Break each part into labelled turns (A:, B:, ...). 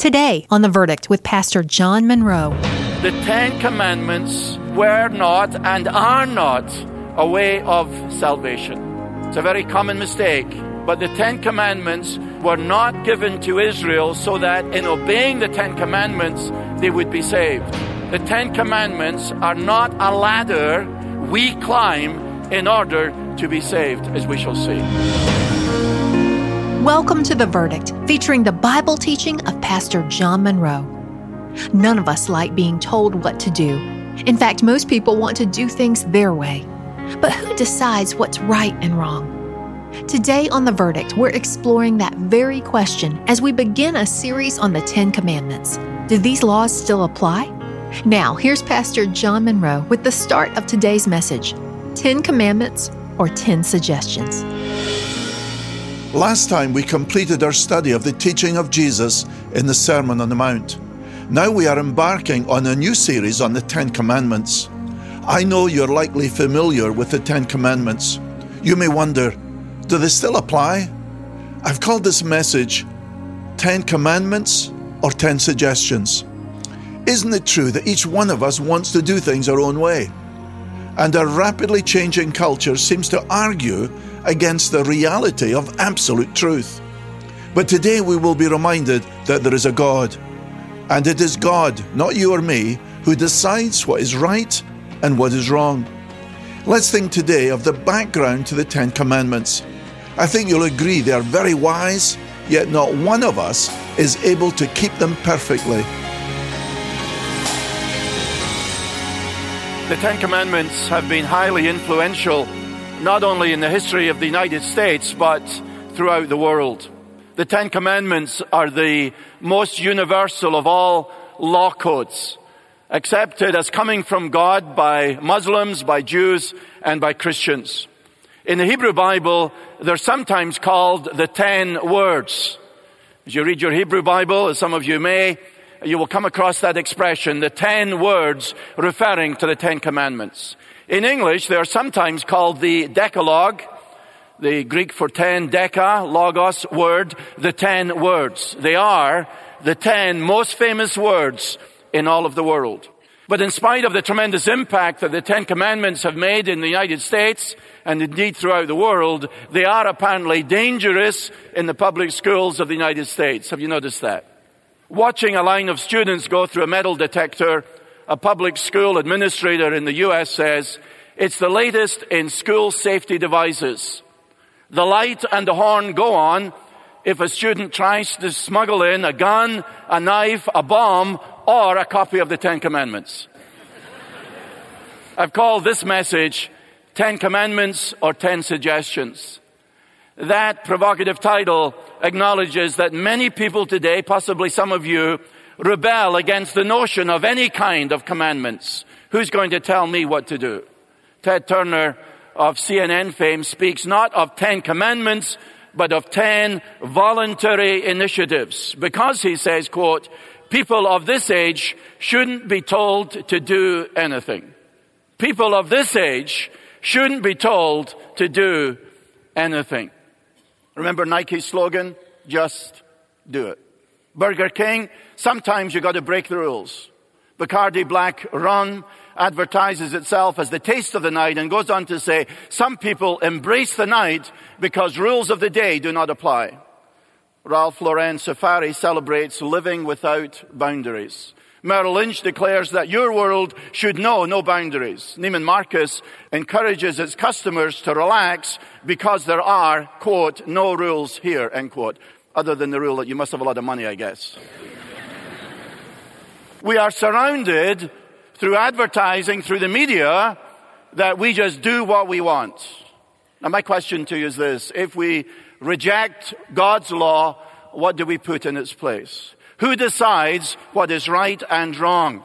A: Today on The Verdict with Pastor John Munro.
B: The Ten Commandments were not and are not a way of salvation. It's a very common mistake. But the Ten Commandments were not given to Israel so that in obeying the Ten Commandments they would be saved. The Ten Commandments are not a ladder we climb in order to be saved, as we shall see.
A: Welcome to The Verdict, featuring the Bible teaching of Pastor John Munro. None of us like being told what to do. In fact, most people want to do things their way. But who decides what's right and wrong? Today on The Verdict, we're exploring that very question as we begin a series on the Ten Commandments. Do these laws still apply? Now, here's Pastor John Munro with the start of today's message Ten Commandments or Ten Suggestions.
C: Last time we completed our study of the teaching of Jesus in the Sermon on the Mount. Now we are embarking on a new series on the Ten Commandments. I know you're likely familiar with the Ten Commandments. You may wonder, do they still apply? I've called this message Ten Commandments or Ten Suggestions. Isn't it true that each one of us wants to do things our own way? And our rapidly changing culture seems to argue against the reality of absolute truth. But today we will be reminded that there is a God. And it is God, not you or me, who decides what is right and what is wrong. Let's think today of the background to the Ten Commandments. I think you'll agree they are very wise, yet not one of us is able to keep them perfectly.
B: The Ten Commandments have been highly influential not only in the history of the United States, but throughout the world. The Ten Commandments are the most universal of all law codes, accepted as coming from God by Muslims, by Jews, and by Christians. In the Hebrew Bible, they're sometimes called the Ten Words. As you read your Hebrew Bible, as some of you may, you will come across that expression, the Ten Words, referring to the Ten Commandments. In English, they are sometimes called the Decalogue, the Greek for ten, deca, logos, word, the ten words. They are the ten most famous words in all of the world. But in spite of the tremendous impact that the Ten Commandments have made in the United States and indeed throughout the world, they are apparently dangerous in the public schools of the United States. Have you noticed that? Watching a line of students go through a metal detector a public school administrator in the US says, it's the latest in school safety devices. The light and the horn go on if a student tries to smuggle in a gun, a knife, a bomb, or a copy of the Ten Commandments. I've called this message Ten Commandments or Ten Suggestions. That provocative title acknowledges that many people today, possibly some of you, rebel against the notion of any kind of commandments. Who's going to tell me what to do? Ted Turner of CNN fame speaks not of ten commandments, but of ten voluntary initiatives. Because he says, quote, people of this age shouldn't be told to do anything. People of this age shouldn't be told to do anything. Remember Nike's slogan? Just do it. Burger King, sometimes you got to break the rules. Bacardi Black Rum advertises itself as the taste of the night and goes on to say, some people embrace the night because rules of the day do not apply. Ralph Lauren Safari celebrates living without boundaries. Merrill Lynch declares that your world should know no boundaries. Neiman Marcus encourages its customers to relax because there are, quote, no rules here, end quote other than the rule that you must have a lot of money, I guess. we are surrounded through advertising, through the media, that we just do what we want. Now my question to you is this. If we reject God's law, what do we put in its place? Who decides what is right and wrong?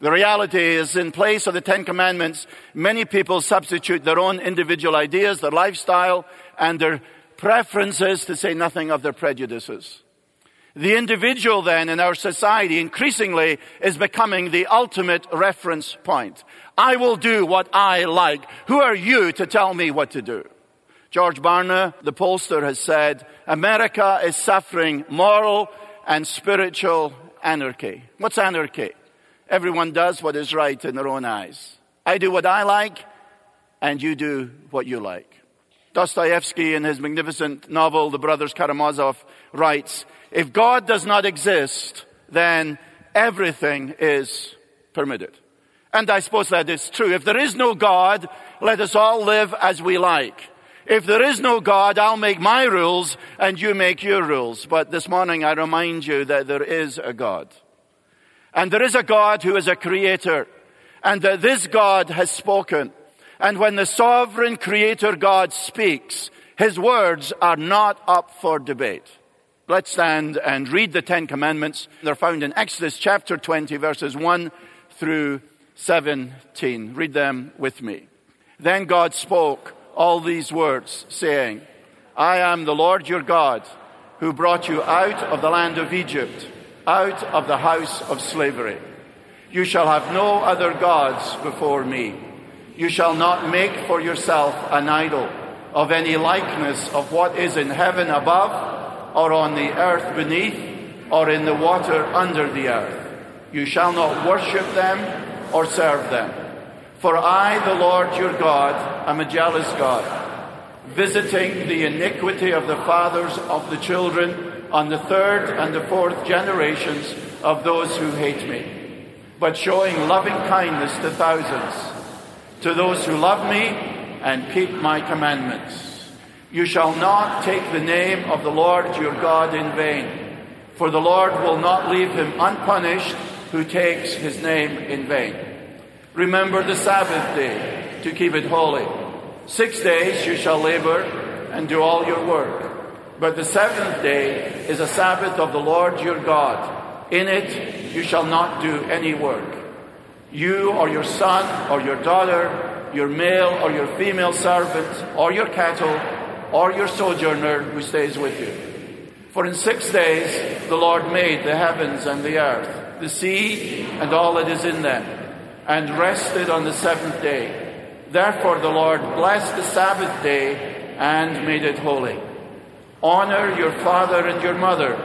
B: The reality is, in place of the Ten Commandments, many people substitute their own individual ideas, their lifestyle, and their preferences to say nothing of their prejudices. The individual then in our society increasingly is becoming the ultimate reference point. I will do what I like. Who are you to tell me what to do? George Barna, the pollster, has said, America is suffering moral and spiritual anarchy. What's anarchy? Everyone does what is right in their own eyes. I do what I like, and you do what you like. Dostoevsky, in his magnificent novel, The Brothers Karamazov, writes, if God does not exist, then everything is permitted. And I suppose that is true. If there is no God, let us all live as we like. If there is no God, I'll make my rules and you make your rules. But this morning I remind you that there is a God. And there is a God who is a creator. And that this God has spoken. And when the sovereign creator God speaks, his words are not up for debate. Let's stand and read the Ten Commandments. They're found in Exodus chapter 20 verses 1 through 17. Read them with me. Then God spoke all these words, saying, I am the Lord your God, who brought you out of the land of Egypt, out of the house of slavery. You shall have no other gods before me. You shall not make for yourself an idol of any likeness of what is in heaven above, or on the earth beneath, or in the water under the earth. You shall not worship them or serve them. For I, the Lord your God, am a jealous God, visiting the iniquity of the fathers of the children on the third and the fourth generations of those who hate me, but showing loving kindness to thousands, to those who love me and keep my commandments. You shall not take the name of the Lord your God in vain, for the Lord will not leave him unpunished who takes his name in vain. Remember the Sabbath day to keep it holy. Six days you shall labor and do all your work. But the seventh day is a Sabbath of the Lord your God. In it you shall not do any work. You or your son or your daughter, your male or your female servant, or your cattle, or your sojourner who stays with you. For in six days the Lord made the heavens and the earth the sea and all that is in them, and rested on the seventh day. Therefore the Lord blessed the Sabbath day and made it holy. Honor your father and your mother,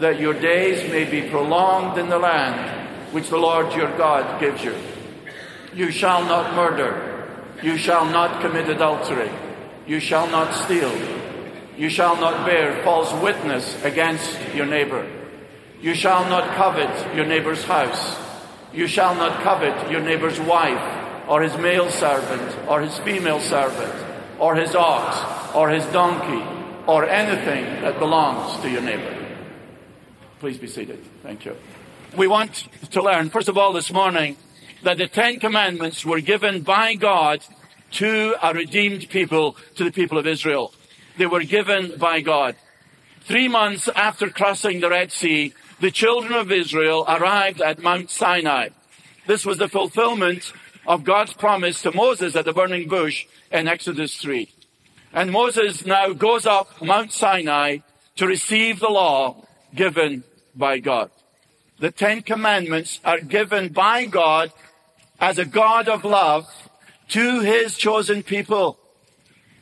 B: that your days may be prolonged in the land which the Lord your God gives you. You shall not murder. You shall not commit adultery. You shall not steal. You shall not bear false witness against your neighbor. You shall not covet your neighbor's house. You shall not covet your neighbor's wife, or his male servant, or his female servant, or his ox, or his donkey, or anything that belongs to your neighbor. Please be seated. Thank you. We want to learn, first of all, this morning, that the Ten Commandments were given by God to a redeemed people, to the people of Israel. They were given by God. Three months after crossing the Red Sea, the children of Israel arrived at Mount Sinai. This was the fulfillment of God's promise to Moses at the burning bush in Exodus 3. And Moses now goes up Mount Sinai to receive the law given by God. The Ten Commandments are given by God as a God of love to his chosen people,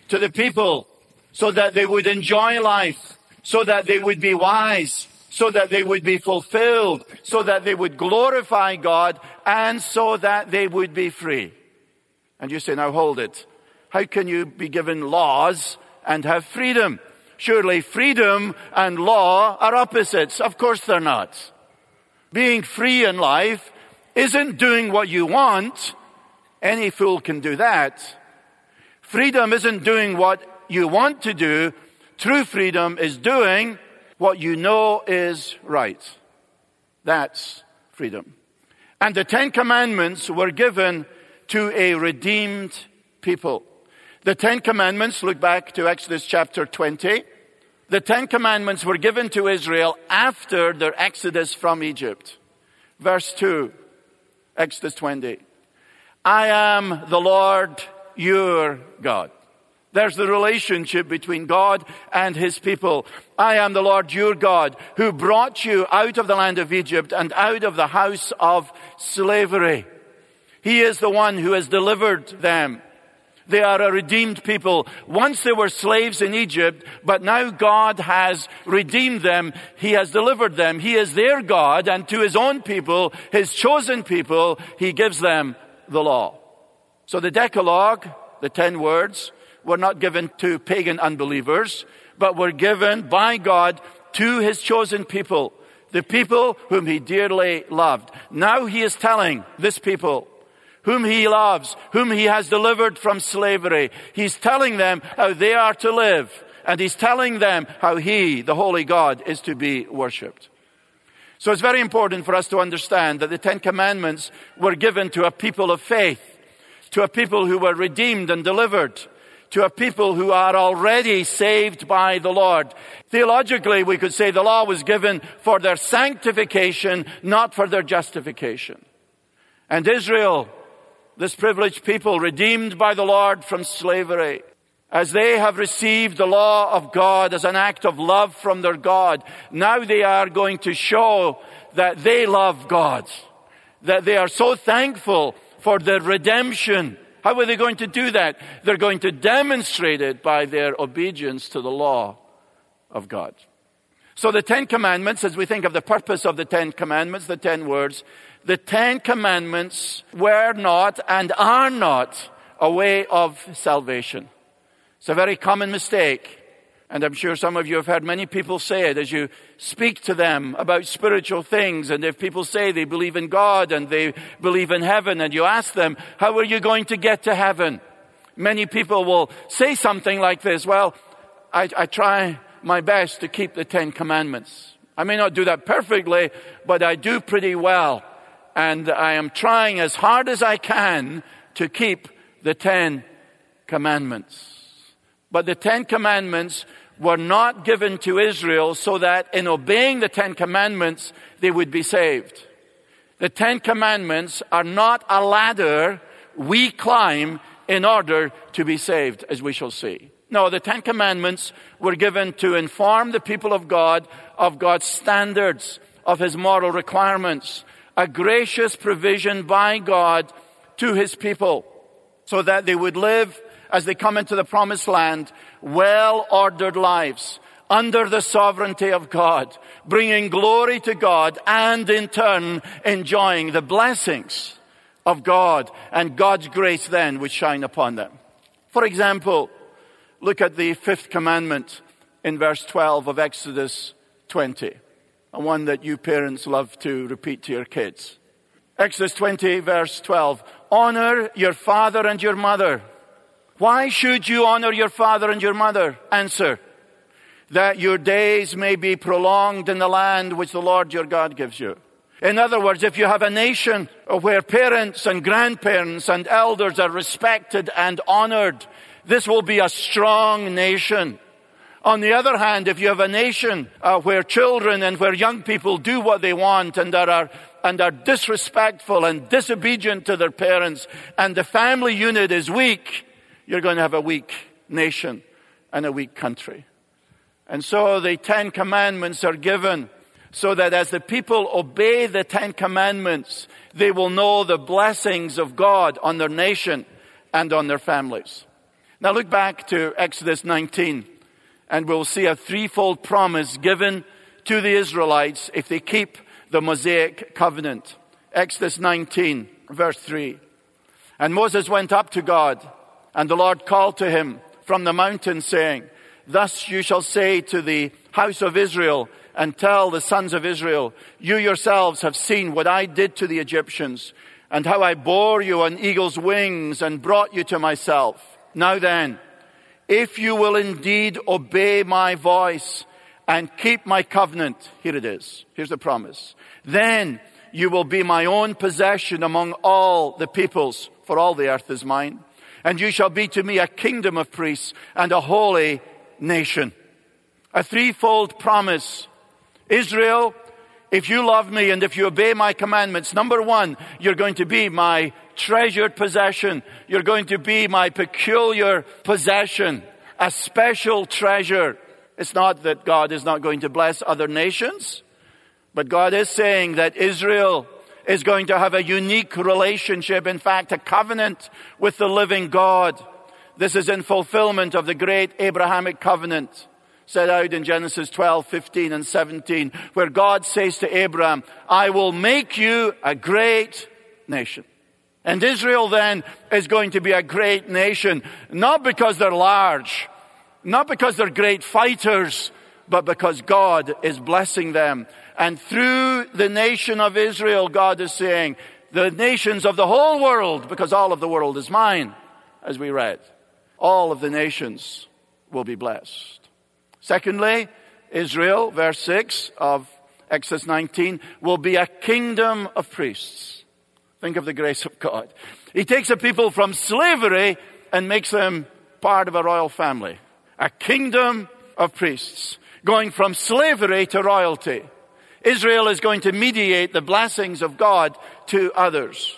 B: to the people, so that they would enjoy life, so that they would be wise, so that they would be fulfilled, so that they would glorify God, and so that they would be free. And you say, now hold it. How can you be given laws and have freedom? Surely freedom and law are opposites. Of course they're not. Being free in life isn't doing what you want. Any fool can do that. Freedom isn't doing what you want to do. True freedom is doing what you know is right. That's freedom. And the Ten Commandments were given to a redeemed people. The Ten Commandments, look back to Exodus chapter 20. The Ten Commandments were given to Israel after their exodus from Egypt. Verse 2, Exodus 20. I am the Lord your God. There's the relationship between God and His people. I am the Lord your God who brought you out of the land of Egypt and out of the house of slavery. He is the one who has delivered them. They are a redeemed people. Once they were slaves in Egypt, but now God has redeemed them. He has delivered them. He is their God and to his own people, his chosen people, he gives them the law. So the Decalogue, the ten words, were not given to pagan unbelievers, but were given by God to his chosen people, the people whom he dearly loved. Now he is telling this people, whom he loves, whom he has delivered from slavery. He's telling them how they are to live, and he's telling them how he, the Holy God, is to be worshipped. So it's very important for us to understand that the Ten Commandments were given to a people of faith, to a people who were redeemed and delivered, to a people who are already saved by the Lord. Theologically, we could say the law was given for their sanctification, not for their justification. And Israel this privileged people redeemed by the Lord from slavery, as they have received the law of God as an act of love from their God, now they are going to show that they love God, that they are so thankful for their redemption. How are they going to do that? They're going to demonstrate it by their obedience to the law of God. So the Ten Commandments, as we think of the purpose of the Ten Commandments, the Ten Words, the Ten Commandments were not and are not a way of salvation. It's a very common mistake. And I'm sure some of you have heard many people say it as you speak to them about spiritual things. And if people say they believe in God and they believe in heaven and you ask them, how are you going to get to heaven? Many people will say something like this. Well, I, I try my best to keep the Ten Commandments. I may not do that perfectly, but I do pretty well and I am trying as hard as I can to keep the Ten Commandments. But the Ten Commandments were not given to Israel so that in obeying the Ten Commandments, they would be saved. The Ten Commandments are not a ladder we climb in order to be saved, as we shall see. No, the Ten Commandments were given to inform the people of God of God's standards, of His moral requirements, a gracious provision by God to his people so that they would live as they come into the promised land well ordered lives under the sovereignty of God, bringing glory to God and in turn enjoying the blessings of God and God's grace then would shine upon them. For example, look at the fifth commandment in verse 12 of Exodus 20 and one that you parents love to repeat to your kids. Exodus 20 verse 12. Honor your father and your mother. Why should you honor your father and your mother? Answer. That your days may be prolonged in the land which the Lord your God gives you. In other words, if you have a nation where parents and grandparents and elders are respected and honored, this will be a strong nation. On the other hand, if you have a nation uh, where children and where young people do what they want and are, and are disrespectful and disobedient to their parents and the family unit is weak, you're going to have a weak nation and a weak country. And so the Ten Commandments are given so that as the people obey the Ten Commandments, they will know the blessings of God on their nation and on their families. Now look back to Exodus 19 and we'll see a threefold promise given to the Israelites if they keep the Mosaic covenant. Exodus 19 verse 3. And Moses went up to God and the Lord called to him from the mountain saying, Thus you shall say to the house of Israel and tell the sons of Israel, you yourselves have seen what I did to the Egyptians and how I bore you on eagle's wings and brought you to myself. Now then, if you will indeed obey my voice and keep my covenant, here it is. Here's the promise. Then you will be my own possession among all the peoples, for all the earth is mine. And you shall be to me a kingdom of priests and a holy nation. A threefold promise. Israel, if you love me and if you obey my commandments, number one, you're going to be my treasured possession. You're going to be my peculiar possession, a special treasure. It's not that God is not going to bless other nations, but God is saying that Israel is going to have a unique relationship, in fact, a covenant with the living God. This is in fulfillment of the great Abrahamic covenant set out in Genesis 12, 15 and 17, where God says to Abraham, I will make you a great nation. And Israel then is going to be a great nation, not because they're large, not because they're great fighters, but because God is blessing them. And through the nation of Israel, God is saying, the nations of the whole world, because all of the world is mine, as we read, all of the nations will be blessed. Secondly, Israel, verse 6 of Exodus 19, will be a kingdom of priests. Think of the grace of God. He takes a people from slavery and makes them part of a royal family. A kingdom of priests. Going from slavery to royalty. Israel is going to mediate the blessings of God to others.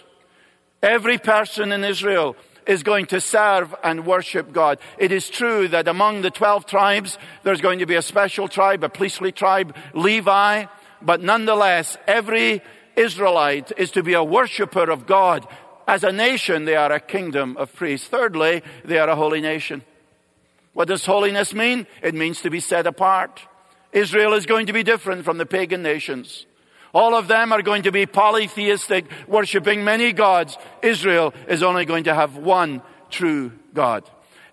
B: Every person in Israel is going to serve and worship God. It is true that among the 12 tribes, there's going to be a special tribe, a priestly tribe, Levi, but nonetheless, every Israelite is to be a worshiper of God. As a nation, they are a kingdom of priests. Thirdly, they are a holy nation. What does holiness mean? It means to be set apart. Israel is going to be different from the pagan nations. All of them are going to be polytheistic, worshipping many gods. Israel is only going to have one true God.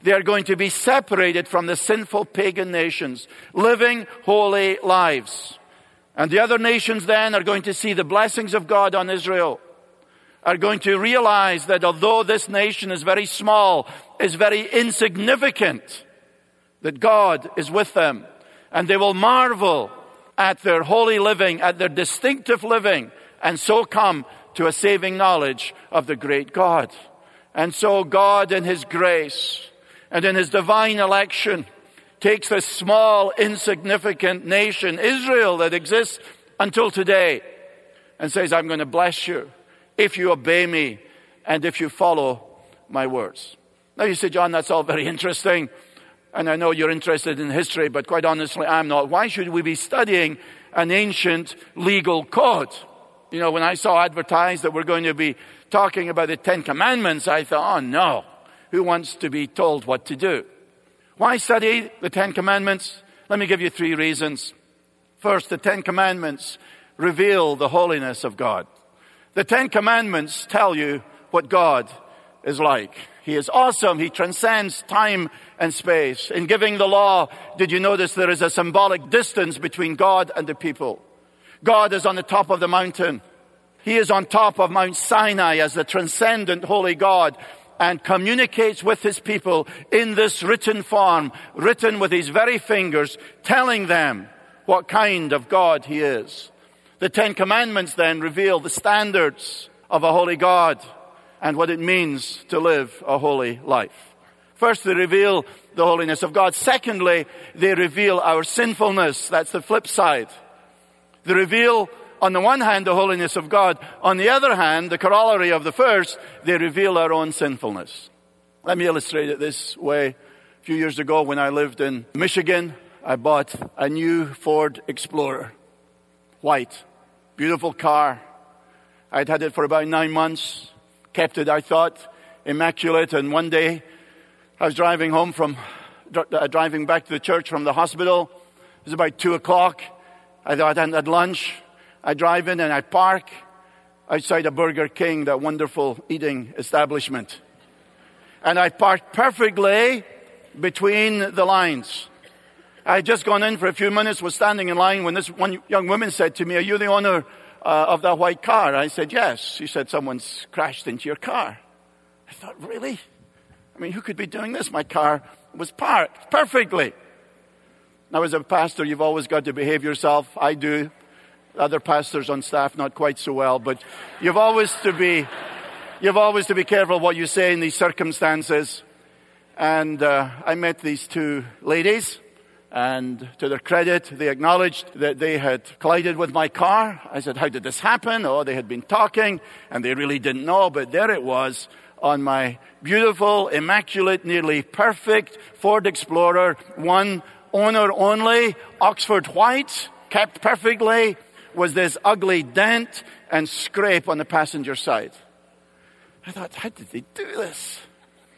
B: They are going to be separated from the sinful pagan nations, living holy lives. And the other nations then are going to see the blessings of God on Israel, are going to realize that although this nation is very small, is very insignificant, that God is with them. And they will marvel at their holy living, at their distinctive living, and so come to a saving knowledge of the great God. And so God in His grace and in His divine election takes this small, insignificant nation, Israel, that exists until today, and says, I'm going to bless you if you obey me and if you follow my words. Now you say, John, that's all very interesting. And I know you're interested in history, but quite honestly, I'm not. Why should we be studying an ancient legal code? You know, when I saw advertised that we're going to be talking about the Ten Commandments, I thought, oh no, who wants to be told what to do? Why study the Ten Commandments? Let me give you three reasons. First, the Ten Commandments reveal the holiness of God. The Ten Commandments tell you what God is like. He is awesome. He transcends time and space. In giving the law, did you notice there is a symbolic distance between God and the people? God is on the top of the mountain. He is on top of Mount Sinai as the transcendent holy God and communicates with his people in this written form, written with his very fingers, telling them what kind of God he is. The Ten Commandments then reveal the standards of a holy God and what it means to live a holy life. First, they reveal the holiness of God. Secondly, they reveal our sinfulness. That's the flip side. They reveal, on the one hand, the holiness of God. On the other hand, the corollary of the first, they reveal our own sinfulness. Let me illustrate it this way. A few years ago, when I lived in Michigan, I bought a new Ford Explorer. White. Beautiful car. I'd had it for about nine months kept it, I thought, immaculate. And one day I was driving home from, uh, driving back to the church from the hospital. It was about two o'clock. I thought had lunch. I drive in and I park outside a Burger King, that wonderful eating establishment. And I parked perfectly between the lines. I had just gone in for a few minutes, was standing in line when this one young woman said to me, are you the owner uh, of that white car? I said, yes. She said, someone's crashed into your car. I thought, really? I mean, who could be doing this? My car was parked perfectly. Now, as a pastor, you've always got to behave yourself. I do. Other pastors on staff, not quite so well, but you've always to be, you've always to be careful what you say in these circumstances. And uh, I met these two ladies and to their credit, they acknowledged that they had collided with my car. I said, how did this happen? Oh, they had been talking and they really didn't know, but there it was on my beautiful, immaculate, nearly perfect Ford Explorer, one owner only, Oxford white, kept perfectly, was this ugly dent and scrape on the passenger side. I thought, how did they do this?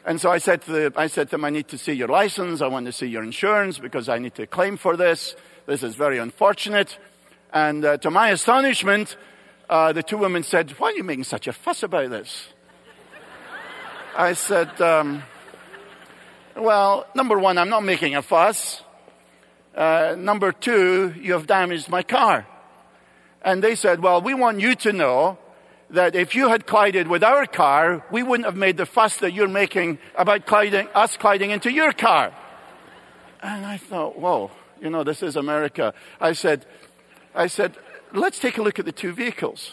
B: And so I said to the, I said to them, I need to see your license. I want to see your insurance because I need to claim for this. This is very unfortunate. And uh, to my astonishment, uh, the two women said, why are you making such a fuss about this? I said, um, well, number one, I'm not making a fuss. Uh, number two, you have damaged my car. And they said, well, we want you to know that if you had collided with our car, we wouldn't have made the fuss that you're making about colliding, us colliding into your car. And I thought, whoa, you know, this is America. I said, I said, let's take a look at the two vehicles.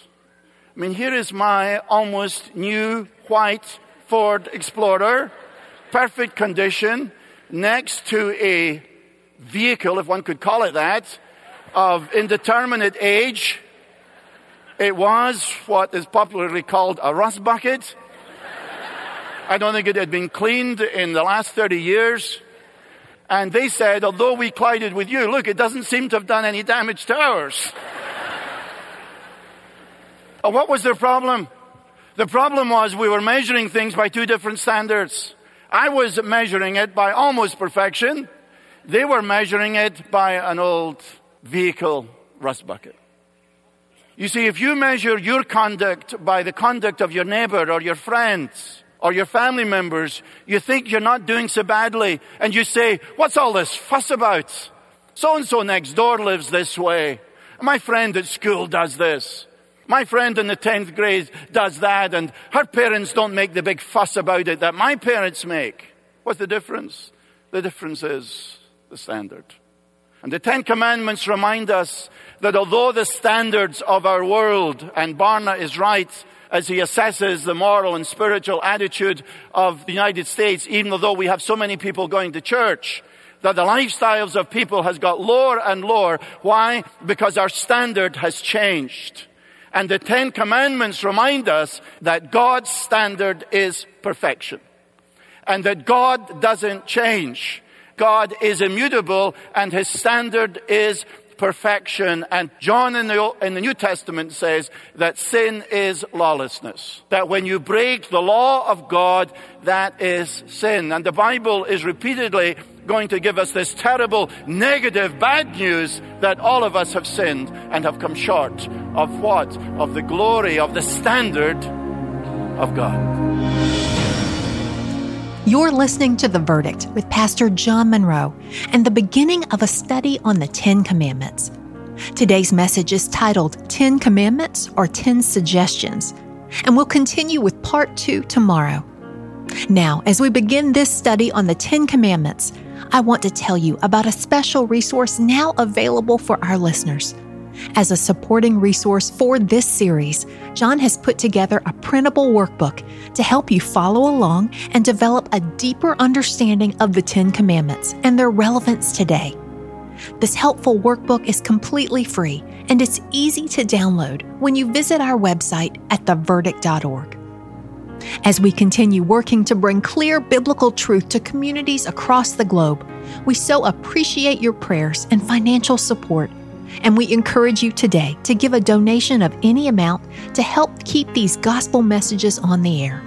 B: I mean, here is my almost new white Ford Explorer, perfect condition, next to a vehicle, if one could call it that, of indeterminate age, it was what is popularly called a rust bucket. I don't think it had been cleaned in the last 30 years. And they said, although we collided with you, look, it doesn't seem to have done any damage to ours. Uh, what was their problem? The problem was we were measuring things by two different standards. I was measuring it by almost perfection. They were measuring it by an old vehicle rust bucket. You see, if you measure your conduct by the conduct of your neighbor or your friends or your family members, you think you're not doing so badly and you say, what's all this fuss about? So and so next door lives this way. My friend at school does this. My friend in the 10th grade does that and her parents don't make the big fuss about it that my parents make. What's the difference? The difference is the standard. And the Ten Commandments remind us that although the standards of our world, and Barna is right as he assesses the moral and spiritual attitude of the United States, even though we have so many people going to church, that the lifestyles of people has got lower and lower. Why? Because our standard has changed. And the Ten Commandments remind us that God's standard is perfection. And that God doesn't change. God is immutable and his standard is perfection. And John in the, in the New Testament says that sin is lawlessness. That when you break the law of God, that is sin. And the Bible is repeatedly going to give us this terrible, negative, bad news that all of us have sinned and have come short of what? Of the glory, of the standard of God.
A: You're listening to The Verdict with Pastor John Munro and the beginning of a study on the Ten Commandments. Today's message is titled Ten Commandments or Ten Suggestions, and we'll continue with part two tomorrow. Now, as we begin this study on the Ten Commandments, I want to tell you about a special resource now available for our listeners. As a supporting resource for this series, John has put together a printable workbook to help you follow along and develop a deeper understanding of the Ten Commandments and their relevance today. This helpful workbook is completely free and it's easy to download when you visit our website at theverdict.org. As we continue working to bring clear biblical truth to communities across the globe, we so appreciate your prayers and financial support and we encourage you today to give a donation of any amount to help keep these gospel messages on the air.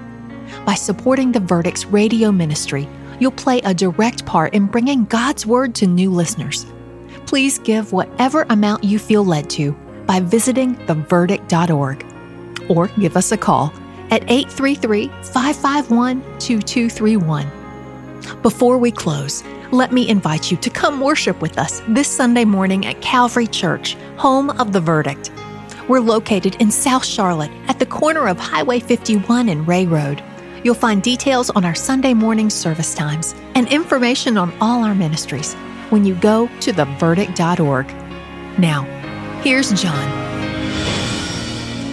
A: By supporting the Verdict's radio ministry, you'll play a direct part in bringing God's Word to new listeners. Please give whatever amount you feel led to by visiting theverdict.org or give us a call at 833 551 2231. Before we close, let me invite you to come worship with us this Sunday morning at Calvary Church, home of the verdict. We're located in South Charlotte at the corner of Highway 51 and Rea Road. You'll find details on our Sunday morning service times and information on all our ministries when you go to theverdict.org. Now, here's John.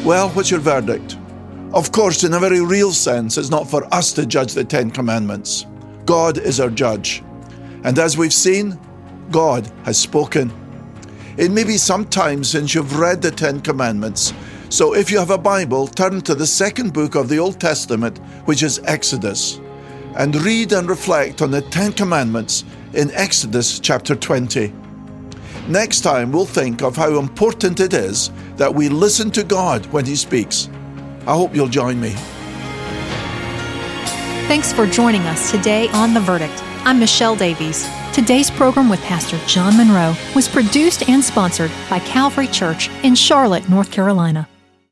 C: Well, what's your verdict? Of course, in a very real sense, it's not for us to judge the Ten Commandments. God is our judge. And as we've seen, God has spoken. It may be some time since you've read the Ten Commandments, so if you have a Bible, turn to the second book of the Old Testament, which is Exodus, and read and reflect on the Ten Commandments in Exodus chapter 20. Next time, we'll think of how important it is that we listen to God when He speaks. I hope you'll join me.
A: Thanks for joining us today on The Verdict. I'm Michelle Davies. Today's program with Pastor John Munro was produced and sponsored by Calvary Church in Charlotte, North Carolina.